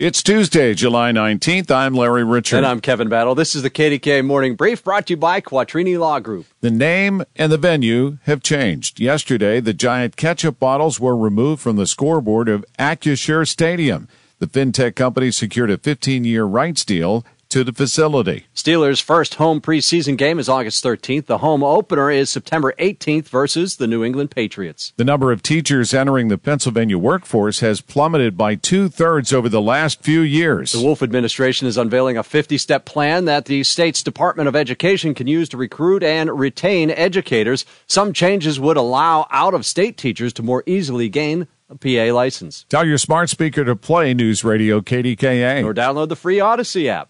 It's Tuesday, July 19th. I'm Larry Richert. And I'm Kevin Battle. This is the KDKA Morning Brief brought to you by Quattrini Law Group. The name and the venue have changed. Yesterday, the giant ketchup bottles were removed from the scoreboard of Acrisure Stadium. The fintech company secured a 15 year rights deal to the facility. Steelers' first home preseason game is August 13th. The home opener is September 18th versus the New England Patriots. The number of teachers entering the Pennsylvania workforce has plummeted by two thirds over the last few years. The Wolf administration is unveiling a 50 step plan that the state's Department of Education can use to recruit and retain educators. Some changes would allow out of state teachers to more easily gain a PA license. Tell your smart speaker to play News Radio KDKA. Or download the free Audacy app.